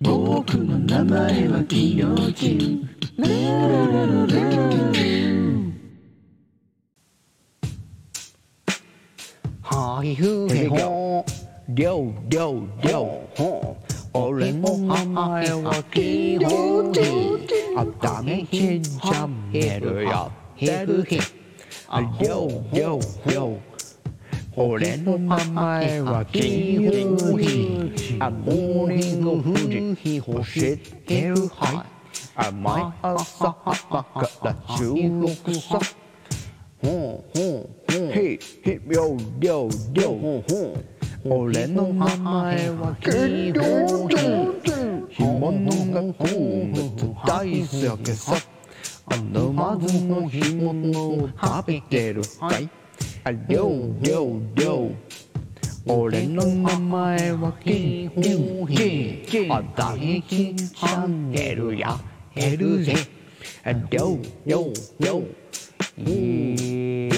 僕の名前はキヨチはいふへほりょうりょうりょう俺の名前はキヨチあだめちんちゃんめるやってるへありょうりょうりょう俺の名前はキヨチあモーニング富士を知ってるはい？あ毎朝朝から収録さ。ほうほうほう。へいへいりょうりょう。りょう俺の名前はキヨチ干物が好物大好きさ。あのまずの干物を食べてるかい？ありょうりょうりょう俺の名前はキヨチあ大吉チャンネルや。ヘルぜりょうりょうりょう